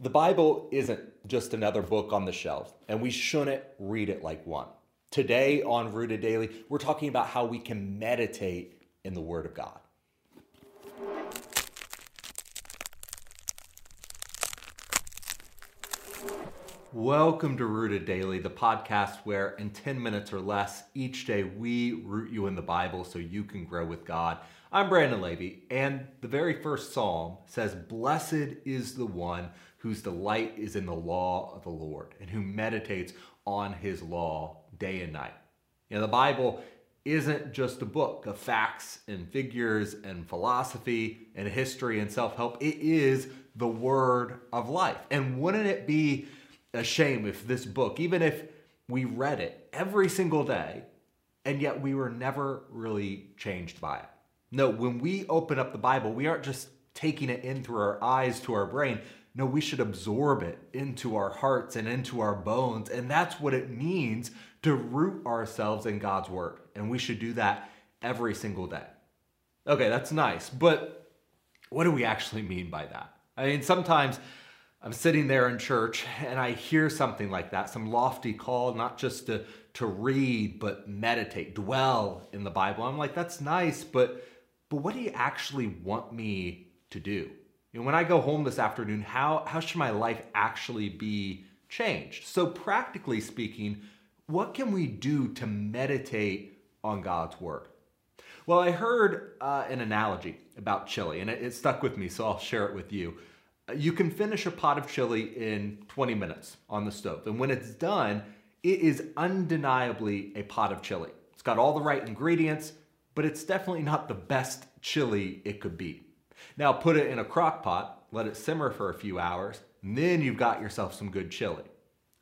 The Bible isn't just another book on the shelf, and we shouldn't read it like one. Today on Rooted Daily, we're talking about how we can meditate in the Word of God. Welcome to Rooted Daily, the podcast where in 10 minutes or less each day we root you in the Bible so you can grow with God. I'm Brandon Levy, and the very first psalm says, Blessed is the one whose delight is in the law of the Lord and who meditates on his law day and night. You know, the Bible isn't just a book of facts and figures and philosophy and history and self help, it is the word of life. And wouldn't it be a shame if this book, even if we read it every single day, and yet we were never really changed by it? No, when we open up the Bible, we aren't just taking it in through our eyes to our brain. No, we should absorb it into our hearts and into our bones. And that's what it means to root ourselves in God's Word. And we should do that every single day. Okay, that's nice. But what do we actually mean by that? I mean, sometimes I'm sitting there in church and I hear something like that, some lofty call, not just to, to read, but meditate, dwell in the Bible. I'm like, that's nice, but but what do you actually want me to do? You know, when I go home this afternoon, how, how should my life actually be changed? So, practically speaking, what can we do to meditate on God's Word? Well, I heard uh, an analogy about chili, and it, it stuck with me, so I'll share it with you. You can finish a pot of chili in 20 minutes on the stove, and when it's done, it is undeniably a pot of chili. It's got all the right ingredients, but it's definitely not the best chili it could be. Now put it in a crock pot, let it simmer for a few hours, and then you've got yourself some good chili.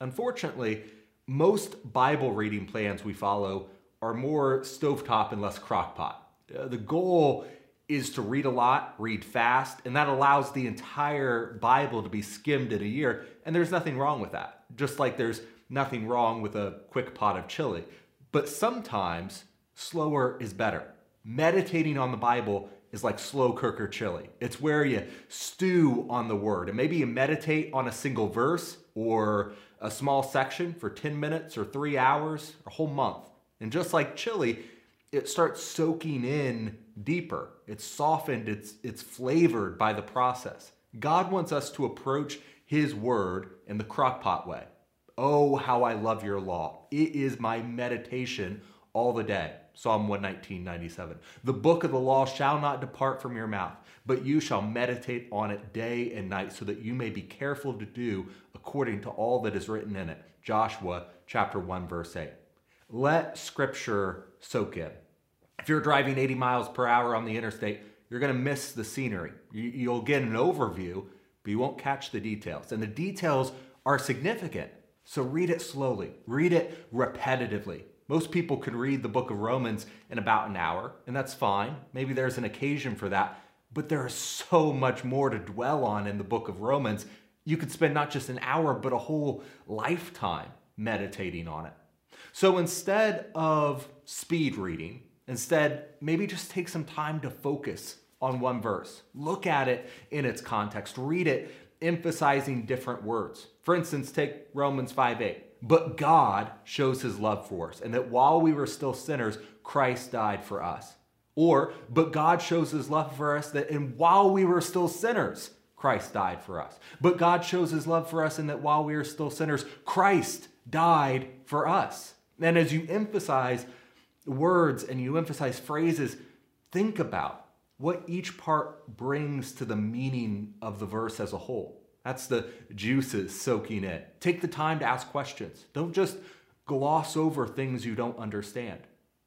Unfortunately, most Bible reading plans we follow are more stovetop and less crockpot. Uh, the goal is to read a lot, read fast, and that allows the entire Bible to be skimmed in a year, and there's nothing wrong with that. Just like there's nothing wrong with a quick pot of chili. But sometimes slower is better. Meditating on the Bible is like slow cooker chili. It's where you stew on the word. And maybe you meditate on a single verse or a small section for 10 minutes or three hours, or a whole month. And just like chili, it starts soaking in deeper. It's softened, it's, it's flavored by the process. God wants us to approach His Word in the crockpot way. Oh, how I love your law. It is my meditation all the day. Psalm 119, 97. The book of the law shall not depart from your mouth, but you shall meditate on it day and night, so that you may be careful to do according to all that is written in it. Joshua chapter 1, verse 8. Let scripture soak in. If you're driving 80 miles per hour on the interstate, you're to miss the scenery. You'll get an overview, but you won't catch the details. And the details are significant. So read it slowly, read it repetitively. Most people can read the book of Romans in about an hour, and that's fine. Maybe there's an occasion for that, but there is so much more to dwell on in the book of Romans. You could spend not just an hour, but a whole lifetime meditating on it. So instead of speed reading, instead, maybe just take some time to focus on one verse. Look at it in its context, read it, emphasizing different words. For instance, take Romans 5 8. But God shows his love for us, and that while we were still sinners, Christ died for us. Or, but God shows his love for us that and while we were still sinners, Christ died for us. But God shows his love for us in that while we are still sinners, Christ died for us. And as you emphasize words and you emphasize phrases, think about what each part brings to the meaning of the verse as a whole. That's the juices soaking in. Take the time to ask questions. Don't just gloss over things you don't understand.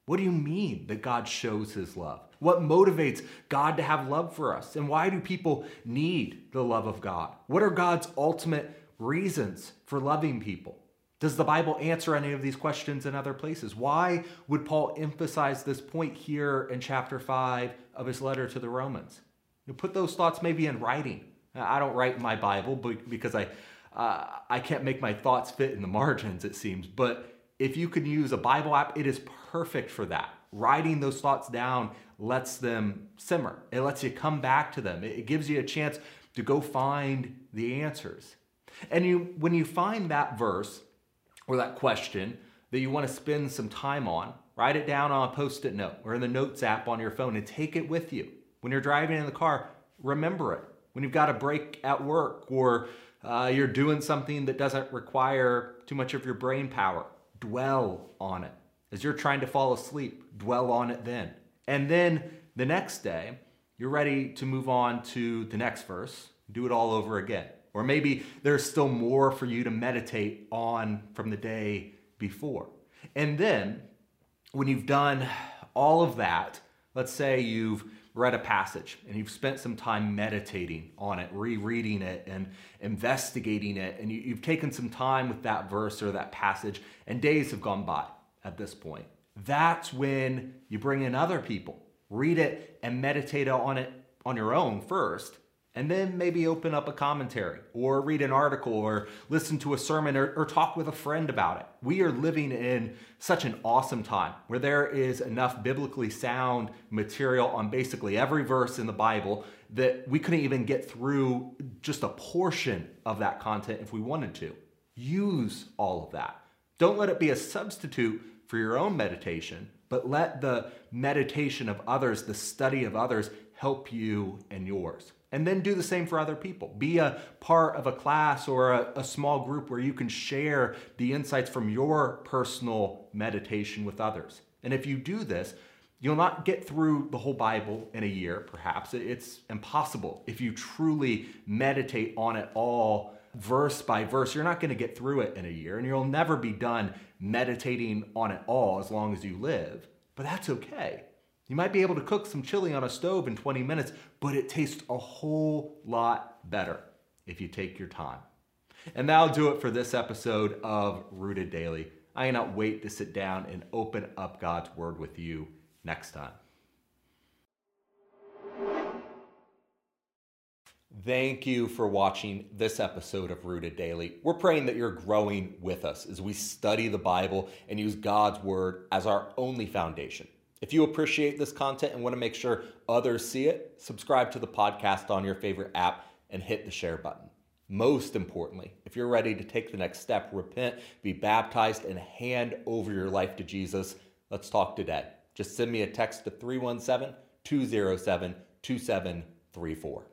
What do you mean that God shows his love? What motivates God to have love for us? And why do people need the love of God? What are God's ultimate reasons for loving people? Does the Bible answer any of these questions in other places? Why would Paul emphasize this point here in chapter 5 of his letter to the Romans? You put those thoughts maybe in writing. I don't write my Bible because I, uh, I can't make my thoughts fit in the margins, it seems. But if you can use a Bible app, it is perfect for that. Writing those thoughts down lets them simmer. It lets you come back to them. It gives you a chance to go find the answers. And you, when you find that verse or that question that you want to spend some time on, write it down on a post it note or in the Notes app on your phone and take it with you. When you're driving in the car, remember it. When you've got a break at work or uh, you're doing something that doesn't require too much of your brain power, dwell on it. As you're trying to fall asleep, dwell on it then. And then the next day, you're ready to move on to the next verse, do it all over again. Or maybe there's still more for you to meditate on from the day before. And then, when you've done all of that, let's say you've read a passage and you've spent some time meditating on it, rereading it, and investigating it, and you, have taken some time with that verse or that passage, and days have gone by at this point. That's when you bring in other people, read it and meditate on it on your own first, and then maybe open up a commentary or read an article or listen to a sermon or, or, talk with a friend about it. We are living in such an awesome time where there is enough biblically sound material on basically every verse in the Bible that we couldn't even get through just a portion of that content if we wanted to. Use all of that. Don't let it be a substitute for your own meditation, but let the meditation of others, the study of others, help you and yours. And then do the same for other people. Be a part of a class or a, a, small group where you can share the insights from your personal meditation with others. And if you do this, you'll not get through the whole Bible in a year, perhaps. It's impossible. If you truly meditate on it all verse by verse, you're not going to get through it in a year, and you'll never be done meditating on it all as long as you live. But that's okay. You might be able to cook some chili on a stove in 20 minutes, but it tastes a whole lot better if you take your time. And that'll do it for this episode of Rooted Daily. I cannot wait to sit down and open up God's Word with you next time. Thank you for watching this episode of Rooted Daily. We're praying that you're growing with us as we study the Bible and use God's Word as our only foundation. If you appreciate this content and want to make sure others see it, subscribe to the podcast on your favorite app and hit the share button. Most importantly, if you're ready to take the next step, repent, be baptized, and hand over your life to Jesus, let's talk today. Just send me a text to 317 207 2734.